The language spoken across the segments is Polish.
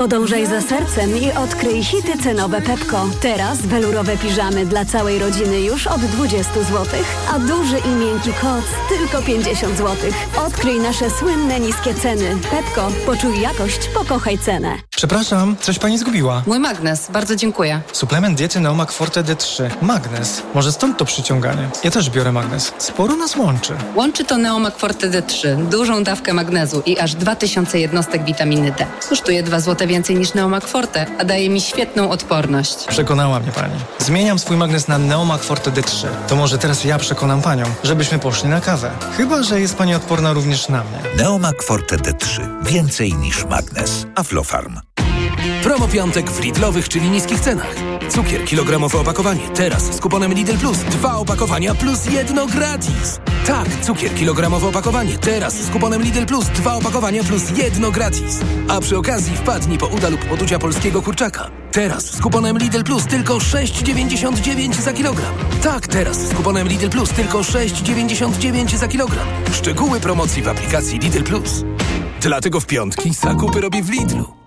Podążaj za sercem i odkryj hity cenowe Pepko. Teraz welurowe piżamy dla całej rodziny już od 20 zł, a duży i miękki koc tylko 50 zł. Odkryj nasze słynne niskie ceny. Pepko, poczuj jakość, pokochaj cenę. Przepraszam, coś pani zgubiła. Mój magnes, bardzo dziękuję. Suplement diety Neomak Forte D3. Magnes. Może stąd to przyciąganie. Ja też biorę magnes. Sporo nas łączy. Łączy to Neomak Forte D3, dużą dawkę magnezu i aż 2000 jednostek witaminy D. Kosztuje 2 zł więcej niż Neomak Forte, a daje mi świetną odporność. Przekonała mnie pani. Zmieniam swój magnes na Neomak Forte D3. To może teraz ja przekonam panią, żebyśmy poszli na kawę. Chyba, że jest pani odporna również na mnie. Neomak Forte D3. Więcej niż magnes. Aflofarm. Promo piątek w Lidlowych, czyli niskich cenach. Cukier kilogramowe opakowanie. Teraz z kuponem Lidl Plus. Dwa opakowania plus jedno gratis. Tak, cukier kilogramowe opakowanie. Teraz z kuponem Lidl Plus. Dwa opakowania plus jedno gratis. A przy okazji wpadnij po uda lub poducia polskiego kurczaka. Teraz z kuponem Lidl Plus tylko 6,99 za kilogram. Tak, teraz z kuponem Lidl Plus tylko 6,99 za kilogram. Szczegóły promocji w aplikacji Lidl Plus. Dlatego w piątki zakupy robię w Lidlu.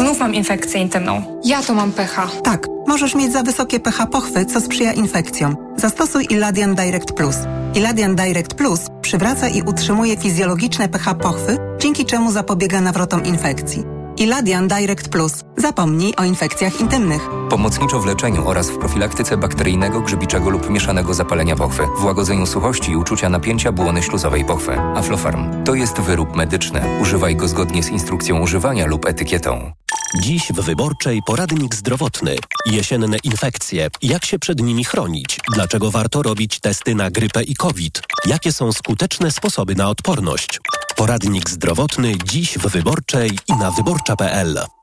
Znów mam infekcję intymną. Ja to mam pH. Tak, możesz mieć za wysokie pH pochwy, co sprzyja infekcjom. Zastosuj Iladian Direct Plus. Iladian Direct Plus przywraca i utrzymuje fizjologiczne pH pochwy, dzięki czemu zapobiega nawrotom infekcji. Iladian Direct Plus. Zapomnij o infekcjach intymnych. Pomocniczo w leczeniu oraz w profilaktyce bakteryjnego, grzybiczego lub mieszanego zapalenia pochwy, w łagodzeniu suchości i uczucia napięcia błony śluzowej pochwy. Aflofarm to jest wyrób medyczny. Używaj go zgodnie z instrukcją używania lub etykietą. Dziś w Wyborczej poradnik zdrowotny. Jesienne infekcje. Jak się przed nimi chronić? Dlaczego warto robić testy na grypę i COVID? Jakie są skuteczne sposoby na odporność? Poradnik zdrowotny dziś w Wyborczej i na wyborcza.pl.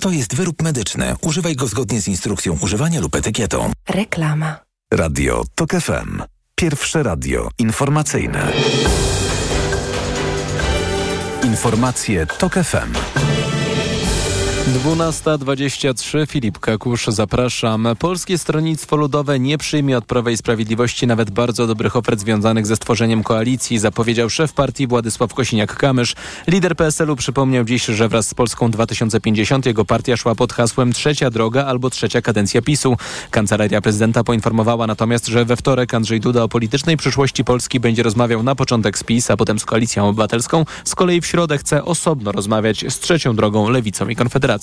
To jest wyrób medyczny. Używaj go zgodnie z instrukcją używania lub etykietą. Reklama. Radio TOK FM. Pierwsze radio informacyjne. Informacje TOK FM. 12.23 Filip Kakusz, zapraszam. Polskie Stronnictwo Ludowe nie przyjmie od Prawa i Sprawiedliwości nawet bardzo dobrych ofert związanych ze stworzeniem koalicji, zapowiedział szef partii Władysław Kosiniak-Kamysz. Lider PSL-u przypomniał dziś, że wraz z Polską 2050 jego partia szła pod hasłem trzecia droga albo trzecia kadencja PiSu. Kancelaria prezydenta poinformowała natomiast, że we wtorek Andrzej Duda o politycznej przyszłości Polski będzie rozmawiał na początek z PiS, a potem z Koalicją Obywatelską. Z kolei w środę chce osobno rozmawiać z trzecią drogą Lewicą i Konfederacją.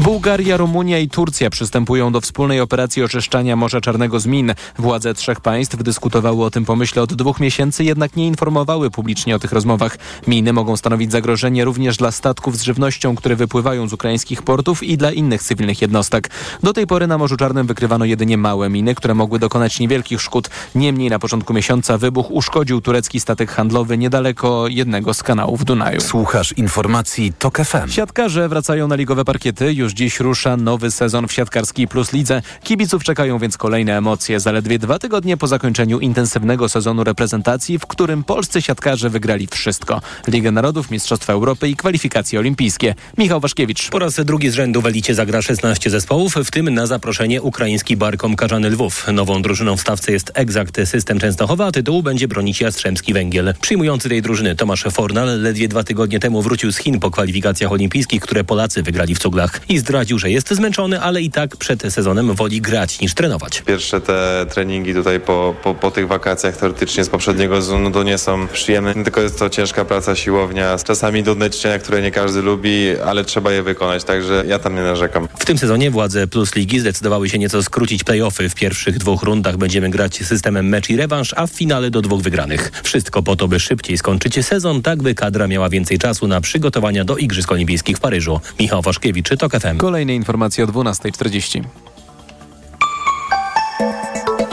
Bułgaria, Rumunia i Turcja przystępują do wspólnej operacji oczyszczania Morza Czarnego z min. Władze trzech państw dyskutowały o tym pomyśle od dwóch miesięcy, jednak nie informowały publicznie o tych rozmowach. Miny mogą stanowić zagrożenie również dla statków z żywnością, które wypływają z ukraińskich portów i dla innych cywilnych jednostek. Do tej pory na Morzu Czarnym wykrywano jedynie małe miny, które mogły dokonać niewielkich szkód. Niemniej na początku miesiąca wybuch uszkodził turecki statek handlowy niedaleko jednego z kanałów Dunaju. Słuchasz informacji TOK FM. Siatkarze wracają na ligowe parkiety. Już dziś rusza nowy sezon w siatkarskiej Plus Lidze. Kibiców czekają więc kolejne emocje. Zaledwie dwa tygodnie po zakończeniu intensywnego sezonu reprezentacji, w którym polscy siatkarze wygrali wszystko. Ligę Narodów, Mistrzostwa Europy i kwalifikacje olimpijskie. Michał Waszkiewicz. Po raz drugi z rzędu w Elicie zagra 16 zespołów, w tym na zaproszenie ukraiński Barkom Karzany Lwów. Nową drużyną w stawce jest Exact System Częstochowa, a tytułu będzie bronić Jastrzębski Węgiel. Przyjmujący tej drużyny Tomasz Fornal ledwie dwa tygodnie temu wrócił z Chin po kwalifikacjach olimpijskich, które Polacy wygrali w cuglach i zdradził, że jest zmęczony, ale i tak przed sezonem woli grać niż trenować. Pierwsze te treningi tutaj po, po, po tych wakacjach teoretycznie z poprzedniego sezonu to nie są przyjemne, tylko jest to ciężka praca, siłownia, czasami nudne ćwiczenia, które nie każdy lubi, ale trzeba je wykonać, także ja tam nie narzekam. W tym sezonie władze Plus Ligi zdecydowały się nieco skrócić playoffy. W pierwszych dwóch rundach będziemy grać systemem mecz i rewanż, a w finale do dwóch wygranych. Wszystko po to, by szybciej skończyć sezon, tak by kadra miała więcej czasu na przygotowania do Igrzysk Olimpijskich w Paryżu. Michał Waszkiewicz, TOK FM. Kolejne informacje o 12.40.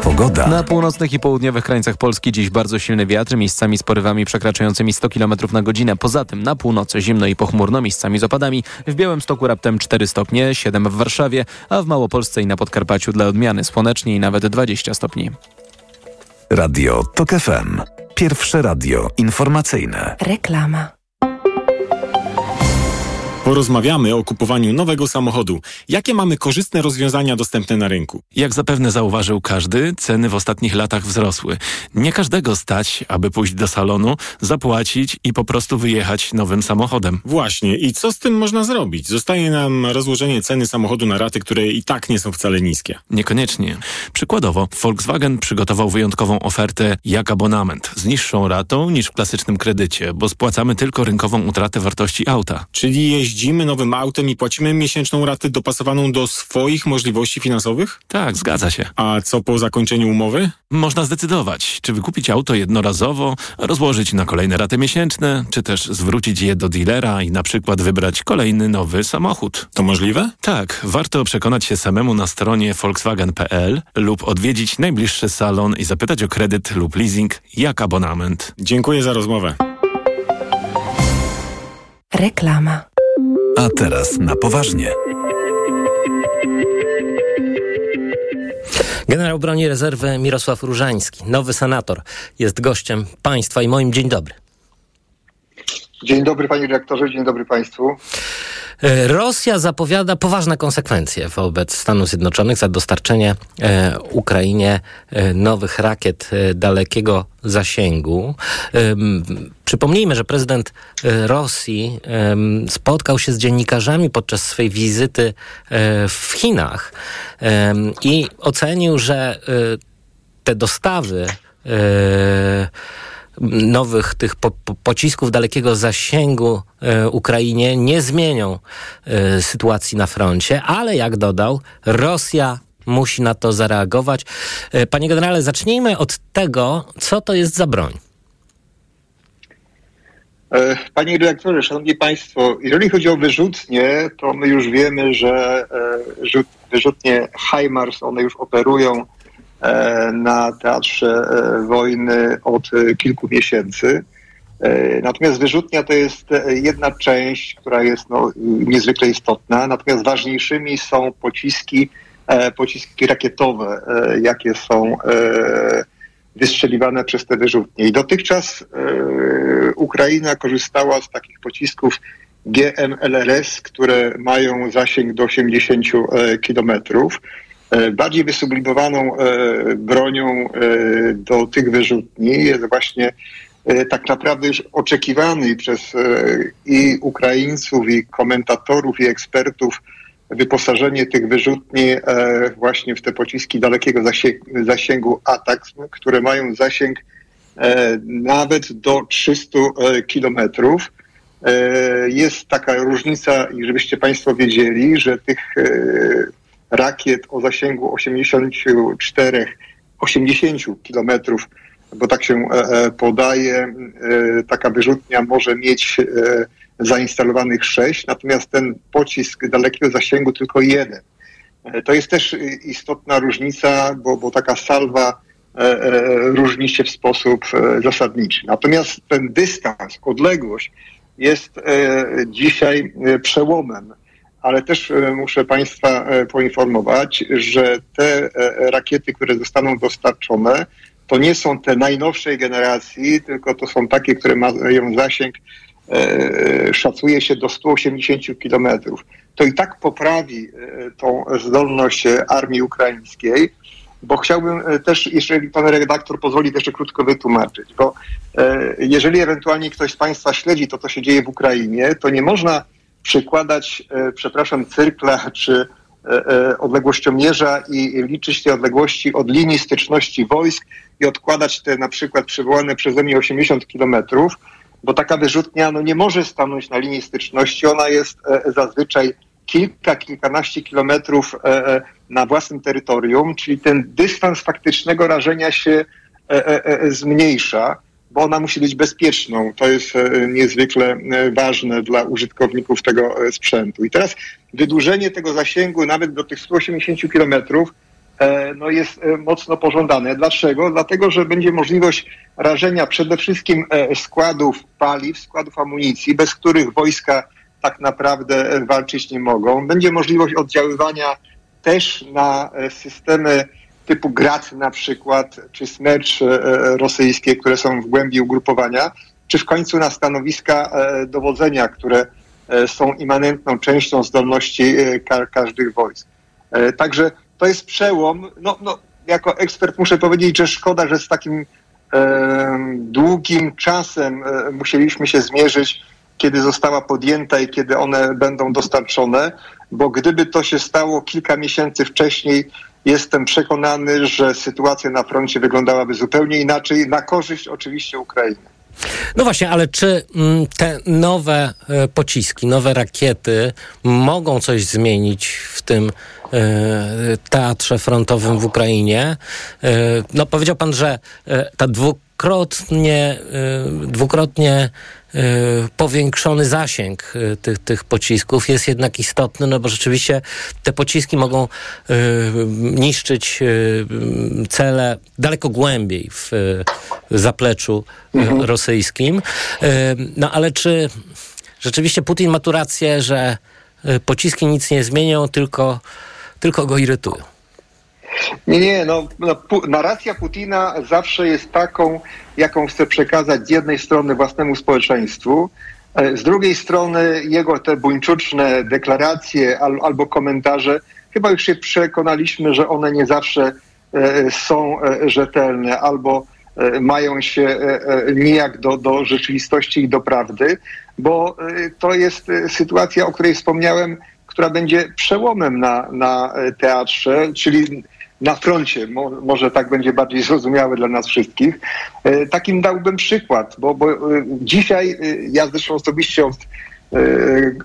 Pogoda. Na północnych i południowych krańcach Polski dziś bardzo silny wiatr, miejscami z porywami przekraczającymi 100 km na godzinę. Poza tym na północy zimno i pochmurno, miejscami z opadami. W Białymstoku raptem 4 stopnie, 7 w Warszawie, a w Małopolsce i na Podkarpaciu dla odmiany słonecznie i nawet 20 stopni. Radio TOK FM. Pierwsze radio informacyjne. Reklama. Porozmawiamy o kupowaniu nowego samochodu. Jakie mamy korzystne rozwiązania dostępne na rynku? Jak zapewne zauważył każdy, ceny w ostatnich latach wzrosły. Nie każdego stać, aby pójść do salonu, zapłacić i po prostu wyjechać nowym samochodem. Właśnie. I co z tym można zrobić? Zostaje nam rozłożenie ceny samochodu na raty, które i tak nie są wcale niskie. Niekoniecznie. Przykładowo, Volkswagen przygotował wyjątkową ofertę jak abonament z niższą ratą niż w klasycznym kredycie, bo spłacamy tylko rynkową utratę wartości auta. Czyli jeździ jeździmy nowym autem i płacimy miesięczną ratę dopasowaną do swoich możliwości finansowych? Tak, zgadza się. A co po zakończeniu umowy? Można zdecydować, czy wykupić auto jednorazowo, rozłożyć na kolejne raty miesięczne, czy też zwrócić je do dealera i na przykład wybrać kolejny nowy samochód. To możliwe? Tak, warto przekonać się samemu na stronie volkswagen.pl lub odwiedzić najbliższy salon i zapytać o kredyt lub leasing jak abonament. Dziękuję za rozmowę. Reklama. A teraz na poważnie. Generał broni rezerwy Mirosław Różański, nowy senator, jest gościem państwa i moim dzień dobry. Dzień dobry panie dyrektorze, dzień dobry państwu. E, Rosja zapowiada poważne konsekwencje wobec Stanów Zjednoczonych za dostarczenie e, Ukrainie e, nowych rakiet dalekiego zasięgu. Przypomnijmy, że prezydent Rosji spotkał się z dziennikarzami podczas swej wizyty w Chinach i ocenił, że te dostawy nowych tych po, po, pocisków dalekiego zasięgu e, Ukrainie nie zmienią e, sytuacji na froncie, ale jak dodał, Rosja musi na to zareagować. E, panie generale, zacznijmy od tego, co to jest za broń. E, panie dyrektorze, szanowni państwo, jeżeli chodzi o wyrzutnie, to my już wiemy, że e, wyrzutnie HIMARS, one już operują na teatrze e, wojny od kilku miesięcy. E, natomiast wyrzutnia to jest jedna część, która jest no, niezwykle istotna. Natomiast ważniejszymi są pociski, pociski rakietowe, jakie są wystrzeliwane przez te wyrzutnie. I dotychczas Ukraina korzystała z takich pocisków GMLRS, które mają zasięg do 80 kilometrów. E, bardziej wysublimowaną e, bronią e, do tych wyrzutni jest właśnie tak naprawdę już oczekiwany przez i Ukraińców, i komentatorów, i ekspertów wyposażenie tych wyrzutni właśnie w te pociski dalekiego zasięgu ATACMS, które mają zasięg nawet do 300 kilometrów. Jest taka różnica, i żebyście Państwo wiedzieli, że tych rakiet o zasięgu 84, 80 kilometrów, bo tak się e, e, podaje, e, taka wyrzutnia może mieć zainstalowanych sześć, natomiast ten pocisk dalekiego zasięgu tylko jeden. To jest też istotna różnica, bo, bo taka salwa różni się w sposób zasadniczy. Natomiast ten dystans, odległość jest dzisiaj przełomem ale też e, muszę Państwa e, poinformować, że te e, rakiety, które zostaną dostarczone, to nie są te najnowszej generacji, tylko to są takie, które mają zasięg, szacuje się do 180 kilometrów. To i tak poprawi tą zdolność armii ukraińskiej, bo chciałbym też, jeżeli pan redaktor pozwoli, jeszcze krótko wytłumaczyć, bo jeżeli ewentualnie ktoś z Państwa śledzi to, co się dzieje w Ukrainie, to nie można przykładać, e, przepraszam, cyrkla czy e, e, odległościomierza i liczyć te odległości od linii styczności wojsk i odkładać te na przykład przywołane przeze mnie 80 kilometrów, bo taka wyrzutnia no, nie może stanąć na linii styczności. Ona jest zazwyczaj kilka, kilkanaście kilometrów na własnym terytorium, czyli ten dystans faktycznego rażenia się zmniejsza bo ona musi być bezpieczną. To jest e, niezwykle e, ważne dla użytkowników tego e, sprzętu. I teraz wydłużenie tego zasięgu nawet do tych 180 kilometrów no jest mocno pożądane. Dlaczego? Dlatego, że będzie możliwość rażenia przede wszystkim składów paliw, składów amunicji, bez których wojska tak naprawdę walczyć nie mogą. Będzie możliwość oddziaływania też na systemy typu Grad na przykład, czy Smercz rosyjskie, które są w głębi ugrupowania, czy w końcu na stanowiska dowodzenia, które są immanentną częścią zdolności ka każdych wojsk. Także to jest przełom. No, no, jako ekspert muszę powiedzieć, że szkoda, że z takim e, długim czasem e, musieliśmy się zmierzyć, kiedy została podjęta i kiedy one będą dostarczone, bo gdyby to się stało kilka miesięcy wcześniej, jestem przekonany, że sytuacja na froncie wyglądałaby zupełnie inaczej, na korzyść oczywiście Ukrainy. No właśnie, ale czy mm, te nowe e, pociski, nowe rakiety mogą coś zmienić w tym e, teatrze frontowym w Ukrainie? E, no powiedział pan, że ta dwukrotnie, dwukrotnie powiększony zasięg tych, tych pocisków jest jednak istotny, no bo rzeczywiście te pociski mogą niszczyć cele daleko głębiej w zapleczu mhm. rosyjskim. No ale czy rzeczywiście Putin ma tu rację, że pociski nic nie zmienią, tylko, tylko go irytują? Nie, nie, no, no narracja Putina zawsze jest taką, jaką chce przekazać z jednej strony własnemu społeczeństwu, z drugiej strony jego te buńczuczne deklaracje al, albo komentarze, chyba już się przekonaliśmy, że one nie zawsze e, są e, rzetelne albo e, mają się nijak do, do rzeczywistości i do prawdy, bo to jest sytuacja, o której wspomniałem, która będzie przełomem na, na teatrze, czyli na froncie, Mo, może tak będzie bardziej zrozumiałe dla nas wszystkich. E, takim dałbym przykład, bo, bo e, dzisiaj, e, ja zresztą osobiście od,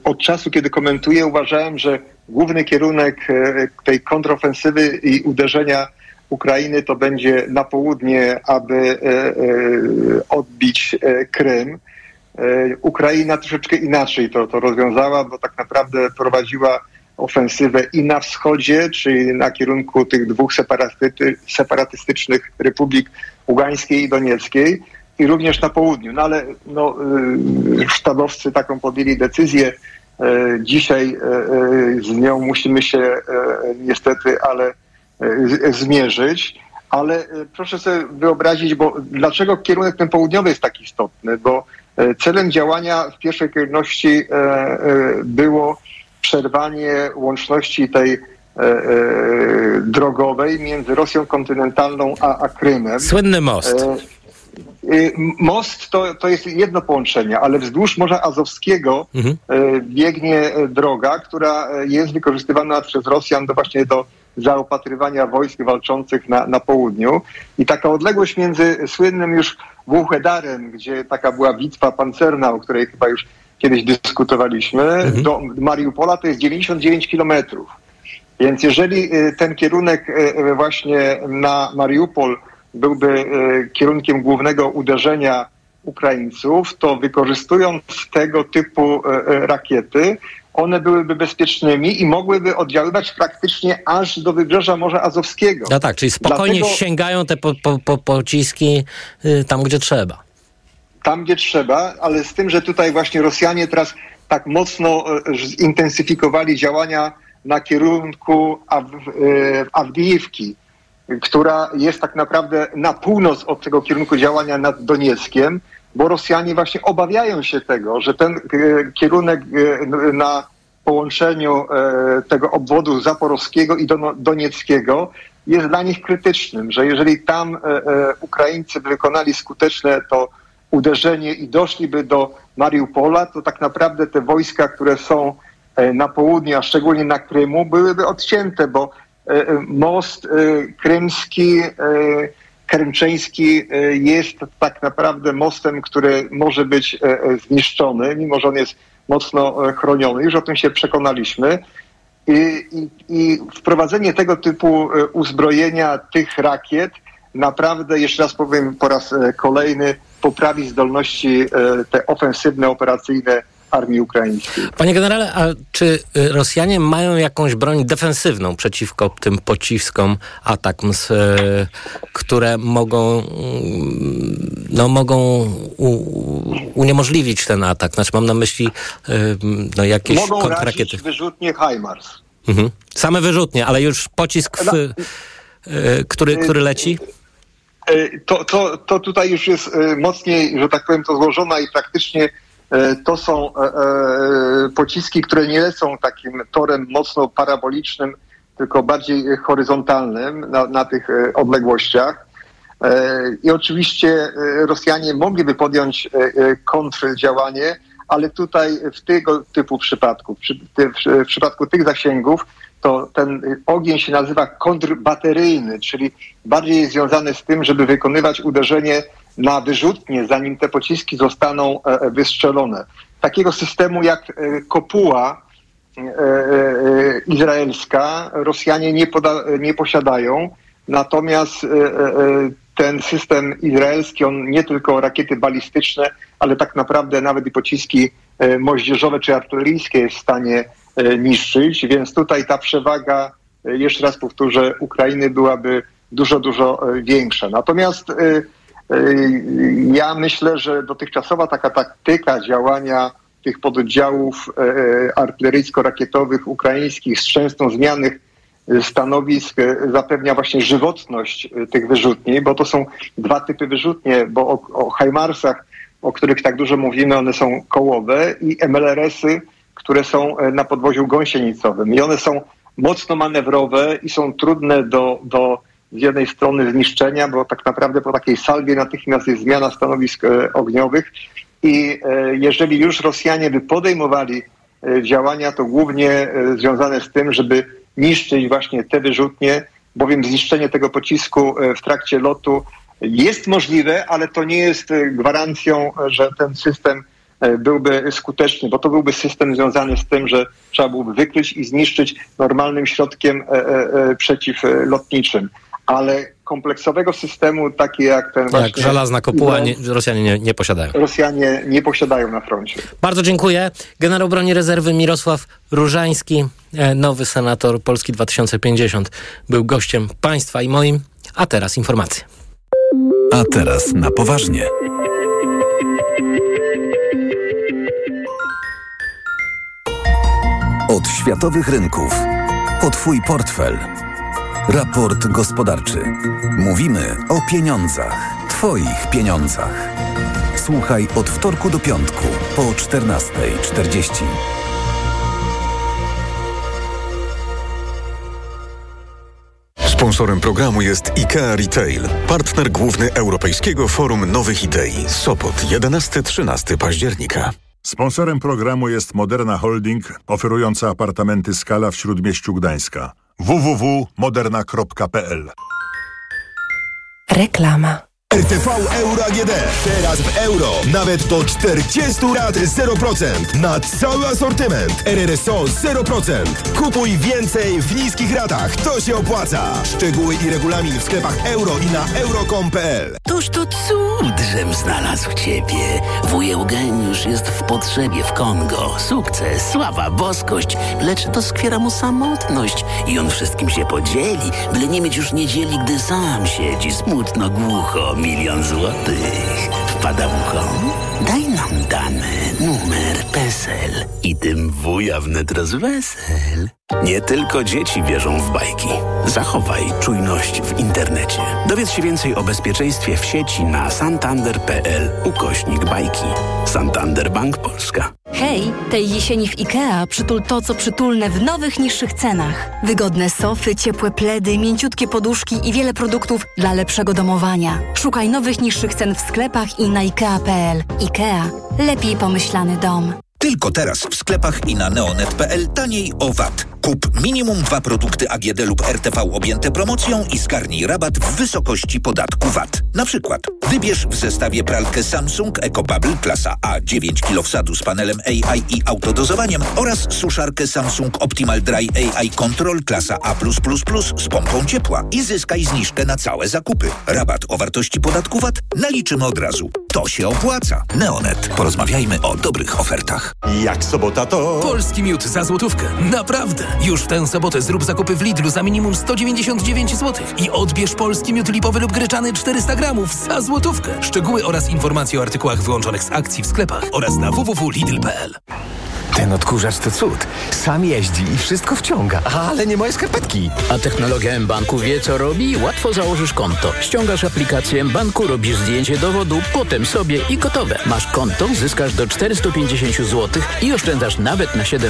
od czasu, kiedy komentuję, uważałem, że główny kierunek tej kontrofensywy i uderzenia Ukrainy to będzie na południe, aby odbić Krym. Ukraina troszeczkę inaczej to, to rozwiązała, bo tak naprawdę prowadziła ofensywę i na wschodzie, czyli na kierunku tych dwóch separatystycznych republik Ługańskiej i Donieckiej i również na południu. No ale no, y, sztabowcy taką podjęli decyzję. Y, dzisiaj y, z nią musimy się niestety, ale zmierzyć. Ale proszę sobie wyobrazić, bo dlaczego kierunek ten południowy jest tak istotny? Bo celem działania w pierwszej kolejności było przerwanie łączności tej e, e, drogowej między Rosją kontynentalną a, a Krymem. Słynny most. E, e most to, to jest jedno połączenie, ale wzdłuż Morza Azowskiego mhm. Biegnie droga, która jest wykorzystywana przez Rosjan do właśnie do zaopatrywania wojsk walczących na, na południu. I taka odległość między słynnym już Wuchedarem, gdzie taka była bitwa pancerna, o której chyba już kiedyś dyskutowaliśmy, mhm. do Mariupola to jest 99 kilometrów. Więc jeżeli y, ten kierunek y, y, właśnie na Mariupol byłby kierunkiem głównego uderzenia Ukraińców, to wykorzystując tego typu rakiety, one byłyby bezpiecznymi i mogłyby oddziaływać praktycznie aż do wybrzeża Morza Azowskiego. No tak, czyli spokojnie Dlatego... sięgają te po, po, po, pociski tam, gdzie trzeba tam, gdzie trzeba, ale z tym, że tutaj właśnie Rosjanie teraz tak mocno e, zintensyfikowali działania na kierunku e, Awdijivki, która jest tak naprawdę na północ od tego kierunku działania nad Donieckiem, bo Rosjanie właśnie obawiają się tego, że ten e, kierunek na połączeniu tego obwodu zaporowskiego i donieckiego jest dla nich krytycznym, że jeżeli tam Ukraińcy wykonali skuteczne to uderzenie i doszliby do Mariupola, to tak naprawdę te wojska, które są e, na południu, a szczególnie na Krymu, byłyby odcięte, bo e, e, most krymski, krymczeński jest tak naprawdę mostem, który może być zniszczony, mimo że on jest mocno chroniony. Już o tym się przekonaliśmy. I, i, i wprowadzenie tego typu uzbrojenia tych rakiet naprawdę, jeszcze raz powiem po raz kolejny, poprawi zdolności e, te ofensywne, operacyjne armii ukraińskiej. Panie generale, a czy y, Rosjanie mają jakąś broń defensywną przeciwko tym pociskom ATACMS, y, które mogą, mm, no, mogą uniemożliwić ten atak? Znaczy mam na myśli no, jakieś Mogą kontrakiety. razić wyrzutnie HIMARS. Mhm. Same wyrzutnie, ale już pocisk, w, y, który, który leci? E, To, to, to tutaj już jest e, mocniej, że tak powiem, to złożona i praktycznie e, to są pociski, które nie lecą takim torem mocno parabolicznym, tylko bardziej horyzontalnym na, na tych odległościach. I oczywiście Rosjanie mogliby podjąć kontrdziałanie, ale tutaj w tego typu przypadku, w, w przypadku tych zasięgów, to ten ogień się nazywa kontrbateryjny, czyli bardziej jest związany z tym, żeby wykonywać uderzenie na wyrzutnie, zanim te pociski zostaną e, e, wystrzelone. Takiego systemu jak e, kopuła izraelska Rosjanie nie, poda, nie posiadają, natomiast ten system izraelski, on nie tylko rakiety balistyczne, ale tak naprawdę nawet i pociski moździerzowe czy artyleryjskie jest w stanie niszczyć, więc tutaj ta przewaga, e, jeszcze raz powtórzę, Ukrainy byłaby dużo, dużo e, większa. Natomiast e, e, ja myślę, że dotychczasowa taka taktyka działania tych pododdziałów e, e, artyleryjsko-rakietowych ukraińskich z częstą zmianych e, stanowisk e, zapewnia właśnie żywotność e, tych wyrzutni, bo to są dwa typy wyrzutnie, bo o, o HIMARSach, o których tak dużo mówimy, one są kołowe i MLRS-y, które są e, na podwoziu gąsienicowym. I one są mocno manewrowe i są trudne do, do z jednej strony zniszczenia, bo tak naprawdę po takiej salwie natychmiast jest zmiana stanowisk e, ogniowych i e, jeżeli już Rosjanie by podejmowali działania, to głównie związane z tym, żeby niszczyć właśnie te wyrzutnie, bowiem zniszczenie tego pocisku w trakcie lotu jest możliwe, ale to nie jest gwarancją, że ten system byłby skuteczny, bo to byłby system związany z tym, że trzeba byłoby wykryć i zniszczyć normalnym środkiem e, e, e, przeciwlotniczym. Ale kompleksowego systemu, takie jak ten Jak właśnie żelazna kopuła nie, Izrael, Rosjanie nie, nie posiadają. Rosjanie nie posiadają na froncie. Bardzo dziękuję. Generał broni rezerwy Mirosław Różański, e, nowy senator Polski 2050, był gościem państwa i moim. A teraz informacje. A teraz na poważnie. Światowych rynków. O Twój portfel. Raport gospodarczy. Mówimy o pieniądzach. Twoich pieniądzach. Słuchaj od wtorku do piątku po 14.40. Sponsorem programu jest IKEA Retail, partner główny Europejskiego Forum Nowych Idei. Sopot 11-13 października. Sponsorem programu jest Moderna Holding, oferująca apartamenty Skala w Śródmieściu Gdańska. www.moderna.pl Reklama. RTV Euro AGD. Teraz w euro. Nawet do 40 rat 0%. Na cały asortyment. RRSO 0%. Kupuj więcej w niskich ratach. To się opłaca. Szczegóły i regulamin w sklepach euro i na euro.com.pl Toż to cud, żem znalazł ciebie. Wuj Eugeniusz jest w potrzebie w Kongo. Sukces, sława, boskość, lecz doskwiera mu samotność i on wszystkim się podzieli, byle nie mieć już niedzieli, gdy sam siedzi smutno, głucho, milion złotych. Wpada w ucho? Daj nam dane, numer, PESEL i tym wuja wnet rozwesel. Nie tylko dzieci wierzą w bajki. Zachowaj czujność w internecie. Dowiedz się więcej o bezpieczeństwie w sieci na santander.pl ukośnik bajki. Santander Bank Polska. Hej, tej jesieni w IKEA przytul to, co przytulne w nowych, niższych cenach. Wygodne sofy, ciepłe pledy, mięciutkie poduszki i wiele produktów dla lepszego domowania. Szukaj nowych, niższych cen w sklepach i na IKEA.pl. IKEA. Lepiej pomyślany dom. Tylko teraz w sklepach i na neonet.pl taniej o VAT. Kup minimum dwa produkty AGD lub RTV objęte promocją i zgarnij rabat w wysokości podatku VAT. Na przykład wybierz w zestawie pralkę Samsung EcoBubble klasa A 9 kg wsadu z panelem AI i autodozowaniem oraz suszarkę Samsung Optimal Dry AI Control klasa A++ z pompą ciepła i zyskaj zniżkę na całe zakupy. Rabat o wartości podatku VAT naliczymy od razu. To się opłaca. Neonet. Porozmawiajmy o dobrych ofertach. Jak sobota to... Polski miód za złotówkę. Naprawdę. Już w tę sobotę zrób zakupy w Lidlu za minimum 199 zł i odbierz polski miód lipowy lub gryczany 400 gramów za złotówkę. Szczegóły oraz informacje o artykułach wyłączonych z akcji w sklepach oraz na www.lidl.pl. Ten odkurzacz to cud. Sam jeździ i wszystko wciąga, ale nie moje skarpetki. A technologia M-Banku wie co robi? Łatwo założysz konto. Ściągasz aplikację M-Banku, robisz zdjęcie dowodu, potem sobie i gotowe. Masz konto, zyskasz do 450 zł i oszczędzasz nawet na 7%.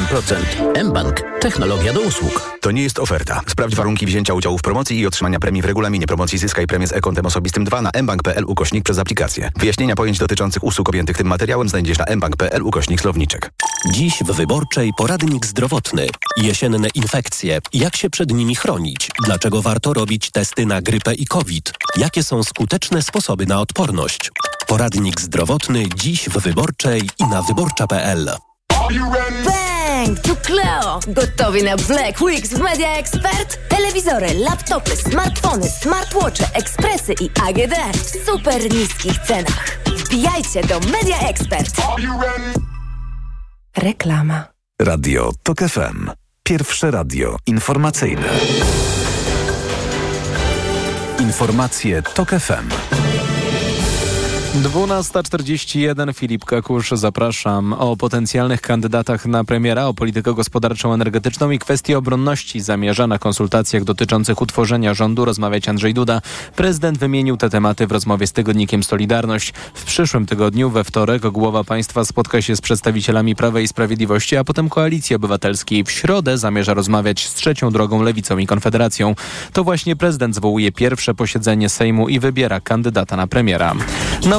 M-Bank. Technologia do usług. To nie jest oferta. Sprawdź warunki wzięcia udziału w promocji i otrzymania premii w regulaminie promocji Zyskaj premię z e-kontem osobistym 2 na mbank.pl ukośnik przez aplikację. Wyjaśnienia pojęć dotyczących usług objętych tym materiałem znajdziesz na mbank.pl ukośnik słowniczek. Dziś w Wyborczej poradnik zdrowotny. Jesienne infekcje. Jak się przed nimi chronić? Dlaczego warto robić testy na grypę i COVID? Jakie są skuteczne sposoby na odporność? Poradnik zdrowotny dziś w Wyborczej i na wyborcza.pl. Bang! Tu Cleo! Gotowi na Black Weeks w Media Expert? Telewizory, laptopy, smartfony, smartwatche, ekspresy i AGD w super niskich cenach. Wbijajcie do Media Expert! Reklama. Radio TOK FM. Pierwsze radio informacyjne. Informacje TOK FM. 12.41 Filip Kakusz, zapraszam. O potencjalnych kandydatach na premiera, o politykę gospodarczą, energetyczną i kwestii obronności zamierza na konsultacjach dotyczących utworzenia rządu rozmawiać Andrzej Duda. Prezydent wymienił te tematy w rozmowie z tygodnikiem Solidarność. W przyszłym tygodniu, we wtorek, głowa państwa spotka się z przedstawicielami Prawa i Sprawiedliwości, a potem Koalicji Obywatelskiej. W środę zamierza rozmawiać z Trzecią Drogą, Lewicą i Konfederacją. To właśnie prezydent zwołuje pierwsze posiedzenie Sejmu i wybiera kandydata na premiera.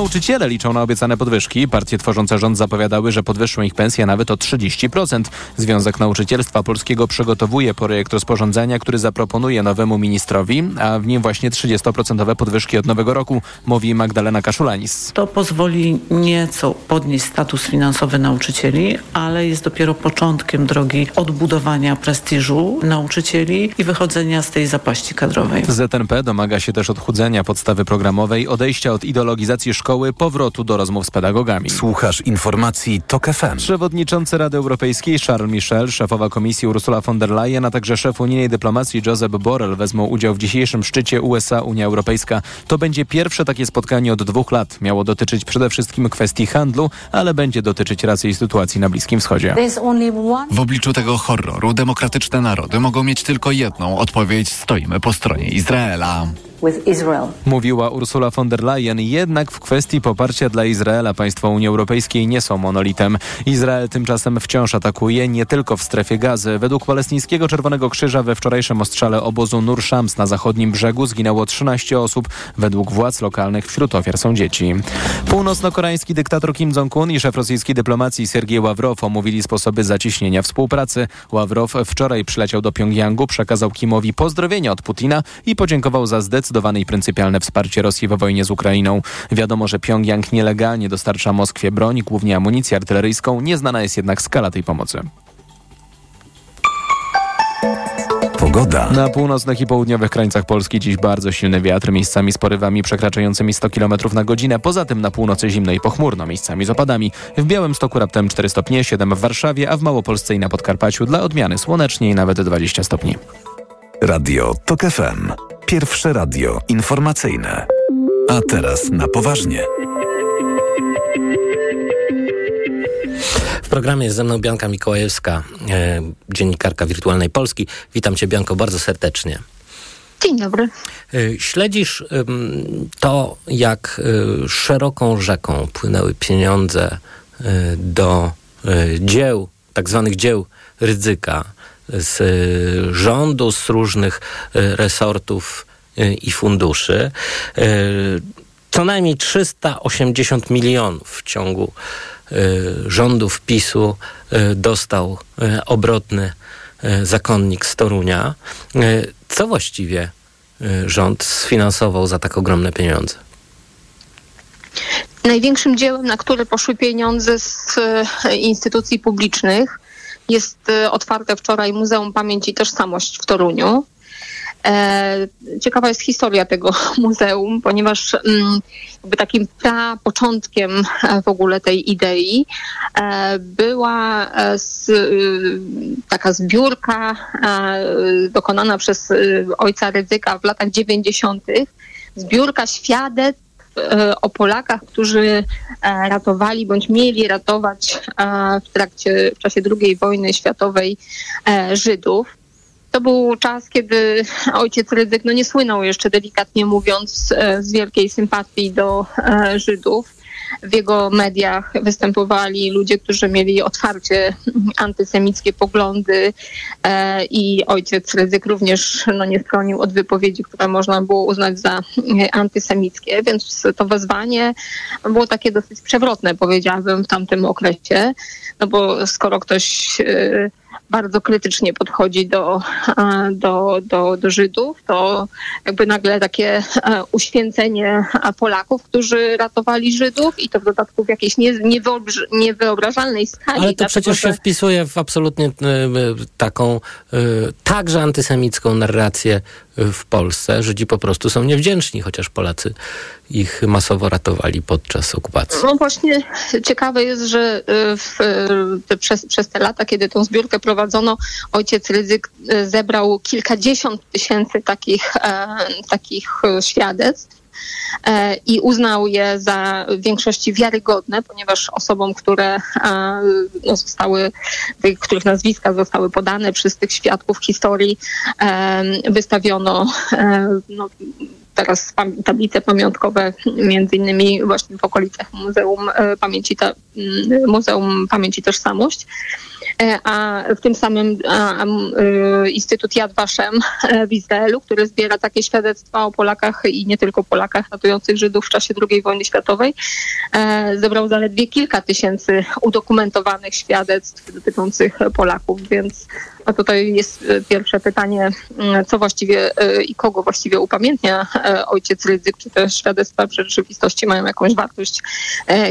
Nauczyciele liczą na obiecane podwyżki. Partie tworzące rząd zapowiadały, że podwyższą ich pensje nawet o 30%. Związek Nauczycielstwa Polskiego przygotowuje projekt rozporządzenia, który zaproponuje nowemu ministrowi, a w nim właśnie 30% podwyżki od nowego roku, mówi Magdalena Kaszulanis. To pozwoli nieco podnieść status finansowy nauczycieli, ale jest dopiero początkiem drogi odbudowania prestiżu nauczycieli i wychodzenia z tej zapaści kadrowej. ZNP domaga się też odchudzenia podstawy programowej, odejścia od ideologizacji szkoły, powrotu do rozmów z pedagogami. Słuchasz informacji TOK FM. Przewodniczący Rady Europejskiej Charles Michel, szefowa komisji Ursula von der Leyen, a także szef unijnej dyplomacji Josep Borrell wezmą udział w dzisiejszym szczycie USA-Unia Europejska. To będzie pierwsze takie spotkanie od dwóch lat. Miało dotyczyć przede wszystkim kwestii handlu, ale będzie dotyczyć raczej sytuacji na Bliskim Wschodzie. W obliczu tego horroru demokratyczne narody mogą mieć tylko jedną odpowiedź. Stoimy po stronie Izraela. Mówiła Ursula von der Leyen, jednak w kwestii poparcia dla Izraela państwa Unii Europejskiej nie są monolitem. Izrael tymczasem wciąż atakuje nie tylko w strefie gazy. Według palestyńskiego Czerwonego Krzyża we wczorajszym ostrzale obozu Nur Shams na zachodnim brzegu zginęło 13 osób. Według władz lokalnych wśród ofiar są dzieci. Północno-koreański dyktator Kim Jong-un i szef rosyjskiej dyplomacji Sergiej Ławrow omówili sposoby zacieśnienia współpracy. Ławrow wczoraj przyleciał do Pjongjangu, przekazał Kimowi pozdrowienia od Putina i podziękował za zdecydowanie zdecydowane i pryncypialne wsparcie Rosji we wojnie z Ukrainą. Wiadomo, że Pjongjang nielegalnie dostarcza Moskwie broń, głównie amunicję artyleryjską. Nieznana jest jednak skala tej pomocy. Pogoda. Na północnych i południowych krańcach Polski dziś bardzo silny wiatr, miejscami z porywami przekraczającymi 100 km na godzinę. Poza tym na północy zimno i pochmurno, miejscami z opadami. W Białymstoku raptem 4 stopnie, 7 w Warszawie, a w Małopolsce i na Podkarpaciu dla odmiany słonecznie i nawet 20 stopni. Radio TOK FM. Pierwsze radio informacyjne. A teraz na poważnie. W programie jest ze mną Bianka Mikołajewska, e, dziennikarka Wirtualnej Polski. Witam Cię, Bianko, bardzo serdecznie. Dzień dobry. E, śledzisz to, jak e, szeroką rzeką płynęły pieniądze e, do dzieł, tak zwanych dzieł Rydzyka, z rządu, z różnych resortów i funduszy. Co najmniej 380 milionów w ciągu rządów PiSu dostał obrotny zakonnik z Torunia. Co właściwie rząd sfinansował za tak ogromne pieniądze? Największym dziełem, na które poszły pieniądze z instytucji publicznych, jest otwarte wczoraj Muzeum Pamięci i Tożsamość w Toruniu. E, ciekawa jest historia tego muzeum, ponieważ mm, jakby takim pra początkiem e, w ogóle tej idei e, była taka zbiórka dokonana przez ojca Rydzyka w latach 90. Zbiórka świadectw o Polakach, którzy ratowali bądź mieli ratować w trakcie, w czasie II wojny światowej Żydów to był czas, kiedy ojciec Rydzyk no nie słynął jeszcze delikatnie mówiąc e, z wielkiej sympatii do e, Żydów. W jego mediach występowali ludzie, którzy mieli otwarcie antysemickie poglądy e, i ojciec Rydzyk również no, nie stronił od wypowiedzi, które można było uznać za antysemickie, więc to wezwanie było takie dosyć przewrotne, powiedziałabym, w tamtym okresie, no bo skoro ktoś bardzo krytycznie podchodzi do, e, do, do, do Żydów, to jakby nagle takie e, uświęcenie Polaków, którzy ratowali Żydów i to w dodatku w jakiejś nie, niewyobrażalnej skali. Ale to przecież się wpisuje w absolutnie e, taką także antysemicką narrację w Polsce. Żydzi po prostu są niewdzięczni, chociaż Polacy ich masowo ratowali podczas okupacji. No właśnie ciekawe jest, że y, w, y, przez, przez te lata, kiedy tą zbiórkę prowadzono, ojciec Rydzyk y, zebrał kilkadziesiąt tysięcy takich, e, takich świadectw e, i uznał je za w większości wiarygodne, ponieważ osobom, które no, zostały, których nazwiska zostały podane przez tych świadków historii, wystawiono no, teraz tablice pamiątkowe, między innymi właśnie w okolicach Muzeum e, Pamięci, Muzeum Pamięci Tożsamość. E, a w tym samym a, a, e, Instytut Yad Vashem w Izraelu, który zbiera takie świadectwa o Polakach i nie tylko Polakach ratujących Żydów w czasie II wojny światowej, zebrał zaledwie kilka tysięcy udokumentowanych świadectw dotyczących Polaków, więc a tutaj jest pierwsze pytanie, co właściwie i kogo właściwie upamiętnia ojciec Rydzyk, czy te świadectwa w rzeczywistości mają jakąś wartość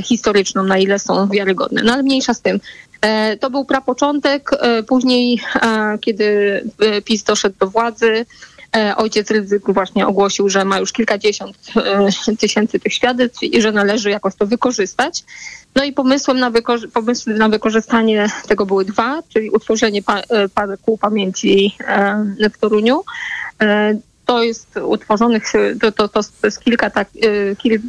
historyczną, na ile są wiarygodne. No ale mniejsza z tym. E, to był prapoczątek. E, później, e, kiedy PiS doszedł do władzy, ojciec Rydzyk właśnie ogłosił, że ma już kilkadziesiąt tysięcy tych świadectw i że należy jakoś to wykorzystać. No i pomysłem na, pomysły na wykorzystanie tego były dwa, czyli utworzenie pa- Parku Pamięci w Toruniu to jest utworzonych, to, to, to jest kilka tak, y, kil,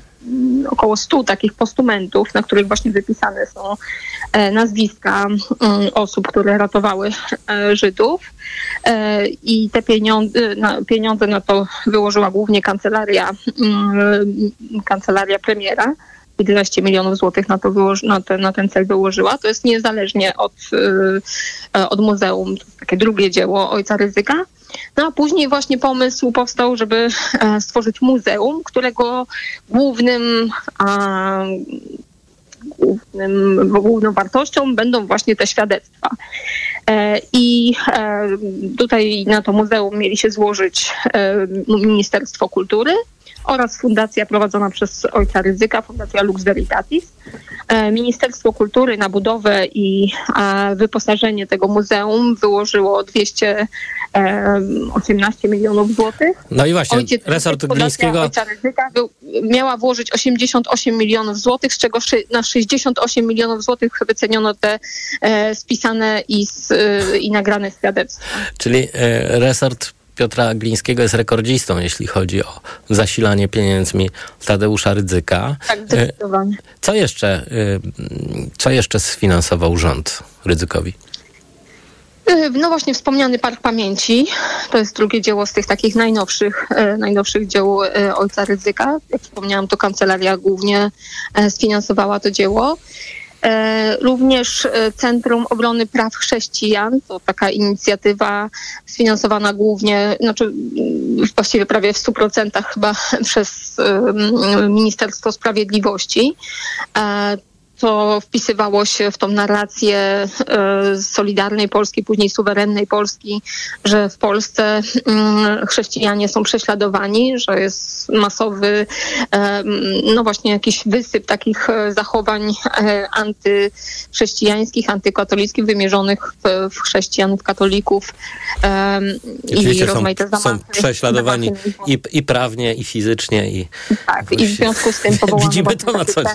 około stu takich postumentów, na których właśnie wypisane są e, nazwiska mm, osób, które ratowały e, Żydów. E, I te pieniądze, pieniądze na to wyłożyła głównie kancelaria, mm, kancelaria premiera. 11 milionów złotych na, to wyłoży, na, ten, na ten cel wyłożyła. To jest niezależnie od, od muzeum. To jest takie drugie dzieło ojca Ryzyka. No a później właśnie pomysł powstał, żeby e, stworzyć muzeum, którego głównym a, głównym, główną wartością będą właśnie te świadectwa. E, I e, tutaj na to muzeum mieli się złożyć Ministerstwo Kultury, oraz fundacja prowadzona przez ojca Ryzyka, Fundacja Lux Veritatis. E, Ministerstwo Kultury na budowę i wyposażenie tego muzeum wyłożyło 218 milionów złotych. No i właśnie, Ojciec, resort Glińskiego... Ojca Ryzyka miała włożyć 88 milionów złotych, z czego na 68 milionów złotych wyceniono te e, spisane i, e, i nagrane świadectwa. Czyli resort Piotra Glińskiego jest rekordzistą, jeśli chodzi o zasilanie pieniędzmi Tadeusza Rydzyka. Tak, zdecydowanie. Co jeszcze, y, co jeszcze sfinansował rząd Rydzykowi? Y, no właśnie wspomniany Park Pamięci, to jest drugie dzieło z tych takich najnowszych, y, najnowszych dzieł ojca Rydzyka. Jak wspomniałam, to kancelaria głównie sfinansowała to dzieło. E, również e, Centrum Obrony Praw Chrześcijan, to taka inicjatywa sfinansowana głównie, znaczy mm, właściwie prawie w 100% chyba przez Ministerstwo Sprawiedliwości. To wpisywało się w tą narrację e, solidarnej Polski, później suwerennej Polski, że w Polsce mm, chrześcijanie są prześladowani, że jest masowy, e, no właśnie jakiś wysyp takich e, zachowań antychrześcijańskich, antykatolickich, wymierzonych w, chrześcijan, w katolików i rozmaite są, zamachy. Są prześladowani i, i prawnie, i fizycznie. I, tak, i w związku z tym powołano Widzimy to na coś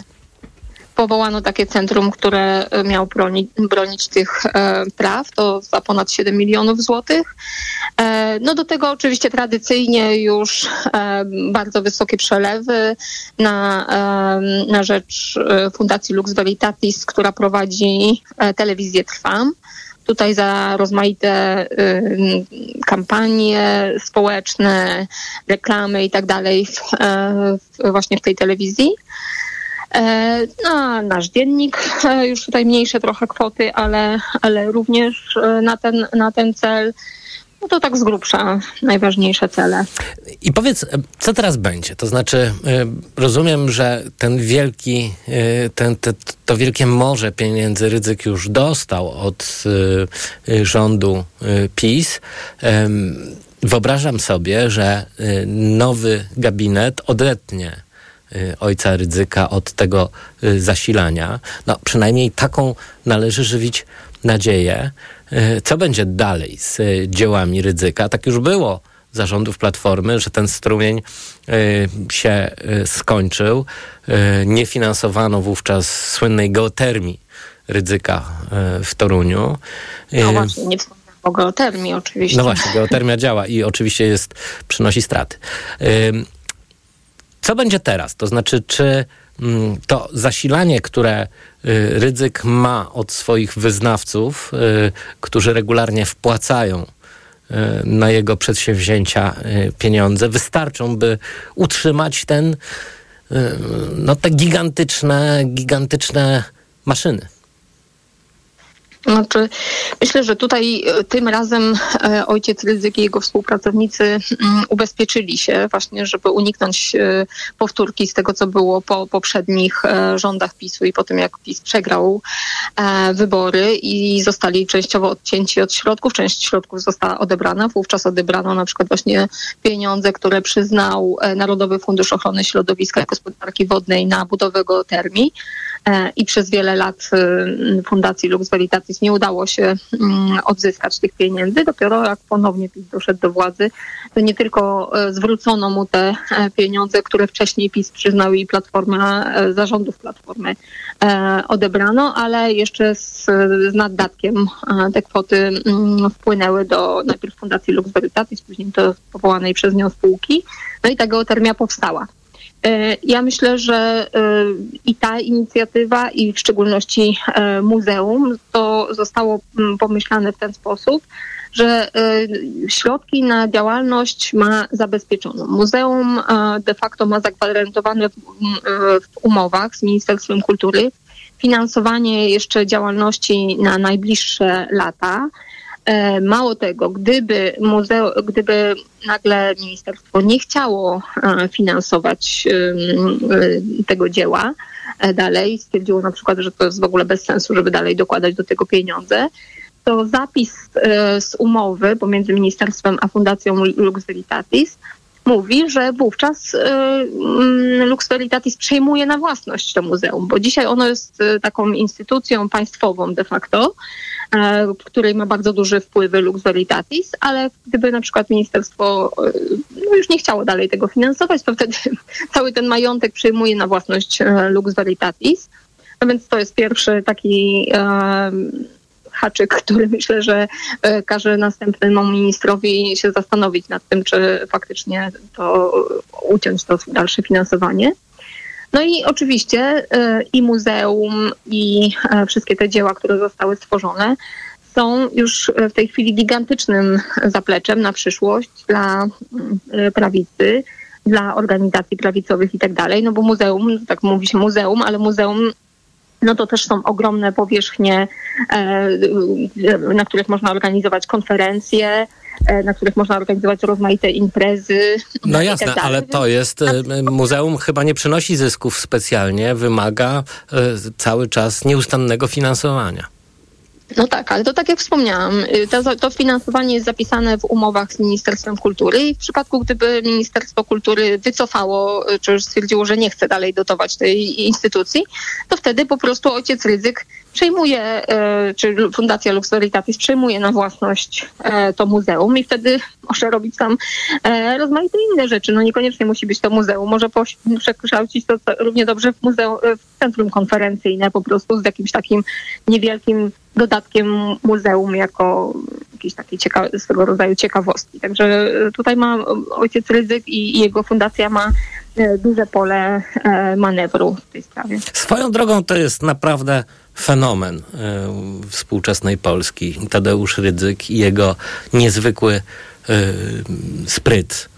powołano takie centrum, które e, miało bronić, bronić tych e, praw, to za ponad 7 milionów złotych. E, no do tego oczywiście tradycyjnie już bardzo wysokie przelewy na, na rzecz Fundacji Lux Veritatis, która prowadzi telewizję Trwam tutaj za rozmaite y, kampanie społeczne, reklamy i tak dalej właśnie w tej telewizji. E, na nasz dziennik e, już tutaj mniejsze trochę kwoty, ale, ale również e, na ten, na ten cel. No to tak z grubsza najważniejsze cele. I powiedz, co teraz będzie? To znaczy, rozumiem, że ten wielki, ten, te, to wielkie morze pieniędzy Rydzyk już dostał od rządu PiS. Wyobrażam sobie, że nowy gabinet odetnie ojca Rydzyka od tego y, zasilania. No, przynajmniej taką należy żywić nadzieję. Y, co będzie dalej z dziełami Rydzyka? Tak już było zarządów Platformy, że ten strumień się skończył. Nie finansowano wówczas słynnej geotermii Rydzyka w Toruniu. No właśnie, nie o geotermii oczywiście. No właśnie, geotermia działa i oczywiście jest, przynosi straty. Co będzie teraz? To znaczy, czy mm, to zasilanie, które y, Rydzyk ma od swoich wyznawców, y, którzy regularnie wpłacają y, na jego przedsięwzięcia pieniądze, wystarczą, by utrzymać ten, no te gigantyczne, gigantyczne maszyny. Znaczy, myślę, że tutaj e, tym razem e, ojciec Rydzyk i jego współpracownicy mm, ubezpieczyli się właśnie, żeby uniknąć e, powtórki z tego, co było po poprzednich rządach PiSu i po tym, jak PiS przegrał wybory i zostali częściowo odcięci od środków. Część środków została odebrana. Wówczas odebrano na przykład właśnie pieniądze, które przyznał Narodowy Fundusz Ochrony Środowiska i Gospodarki Wodnej na budowę geotermii. E, i przez wiele lat y, Fundacji Lux Veritatis nie udało się mm, odzyskać tych pieniędzy. Dopiero jak ponownie PiS doszedł do władzy, to nie tylko e, zwrócono mu te e, pieniądze, które wcześniej PiS przyznał i Platforma, zarządów Platformy odebrano, ale jeszcze z, z naddatkiem te kwoty mm, wpłynęły do najpierw Fundacji Lux Veritatis, później do powołanej przez nią spółki. No i ta geotermia powstała. E, ja myślę, że e, i ta inicjatywa, i w szczególności e, muzeum, to zostało mm, pomyślane w ten sposób, że środki na działalność ma zabezpieczoną. Muzeum de facto ma zagwarantowane w umowach z Ministerstwem Kultury finansowanie jeszcze działalności na najbliższe lata. E, mało tego, gdyby, muzeo, gdyby nagle ministerstwo nie chciało e, finansować e, tego dzieła dalej, stwierdziło na przykład, że to jest w ogóle bez sensu, żeby dalej dokładać do tego pieniądze, to zapis z umowy pomiędzy ministerstwem a Fundacją Lux Veritatis mówi, że wówczas Lux Veritatis przejmuje na własność to muzeum, bo dzisiaj ono jest taką instytucją państwową de facto, w której ma bardzo duży wpływ Lux Veritatis, ale gdyby na przykład ministerstwo e, no już nie chciało dalej tego finansować, to wtedy cały ten majątek przejmuje na własność e, Lux Veritatis. No więc to jest pierwszy taki haczyk, który myślę, że każe następnemu ministrowi się zastanowić nad tym, czy faktycznie to uciąć to dalsze finansowanie. No i oczywiście e, i muzeum, i e, wszystkie te dzieła, które zostały stworzone, są już w tej chwili gigantycznym zapleczem na przyszłość dla e, prawicy, dla organizacji prawicowych i tak dalej, no bo muzeum, tak mówi się muzeum, ale muzeum no to też są ogromne powierzchnie, na których można organizować konferencje, e, na których można organizować rozmaite imprezy. No jasne, tak dalej. ale to jest, e, muzeum chyba nie przynosi zysków specjalnie, wymaga e, cały czas nieustannego finansowania. No tak, ale to tak jak wspomniałam, y, to, to finansowanie jest zapisane w umowach z Ministerstwem Kultury i w przypadku, gdyby Ministerstwo Kultury wycofało, y, czy już stwierdziło, że nie chce dalej dotować tej instytucji, to wtedy po prostu ojciec Rydzyk przejmuje, y, czy Fundacja Lux Veritatis przejmuje na własność to muzeum i wtedy może robić tam rozmaite inne rzeczy. No niekoniecznie musi być to muzeum, może przekształcić to równie dobrze w, muzeum, w centrum konferencyjne po prostu z jakimś takim niewielkim dodatkiem muzeum jako jakiś taki ciekawy, swego rodzaju ciekawostki. Także tutaj ma ojciec Rydzyk i, i jego fundacja ma e, duże pole e, manewru w tej sprawie. Swoją drogą to jest naprawdę fenomen e, współczesnej Polski. Tadeusz Rydzyk i jego niezwykły spryt.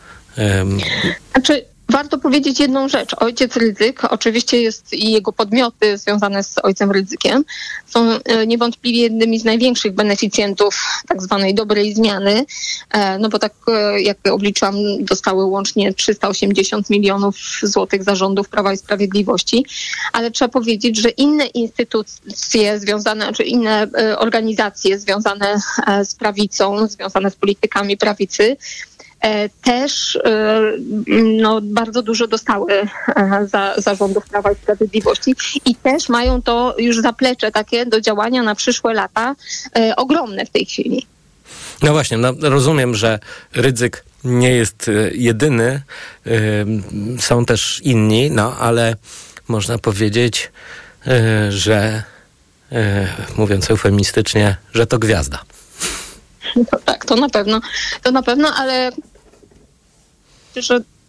Znaczy, warto powiedzieć jedną rzecz. Ojciec Rydzyk, oczywiście jest i jego podmioty związane z ojcem Rydzykiem, są e, niewątpliwie jednymi z największych beneficjentów tak zwanej dobrej zmiany, e, no bo tak e, jak obliczyłam, dostały łącznie 380 milionów złotych zarządów Prawa i Sprawiedliwości, ale trzeba powiedzieć, że inne instytucje związane, czy inne e, organizacje związane z prawicą, związane z politykami prawicy, też e, no, bardzo dużo dostały e, za, zarządów Prawa i Sprawiedliwości i też mają to już zaplecze takie do działania na przyszłe lata e, ogromne w tej chwili. No właśnie, no rozumiem, że Rydzyk nie jest e, jedyny, są też inni, no ale można powiedzieć, e, że e, mówiąc eufemistycznie, że to gwiazda. No tak, to na pewno, to na pewno, ale że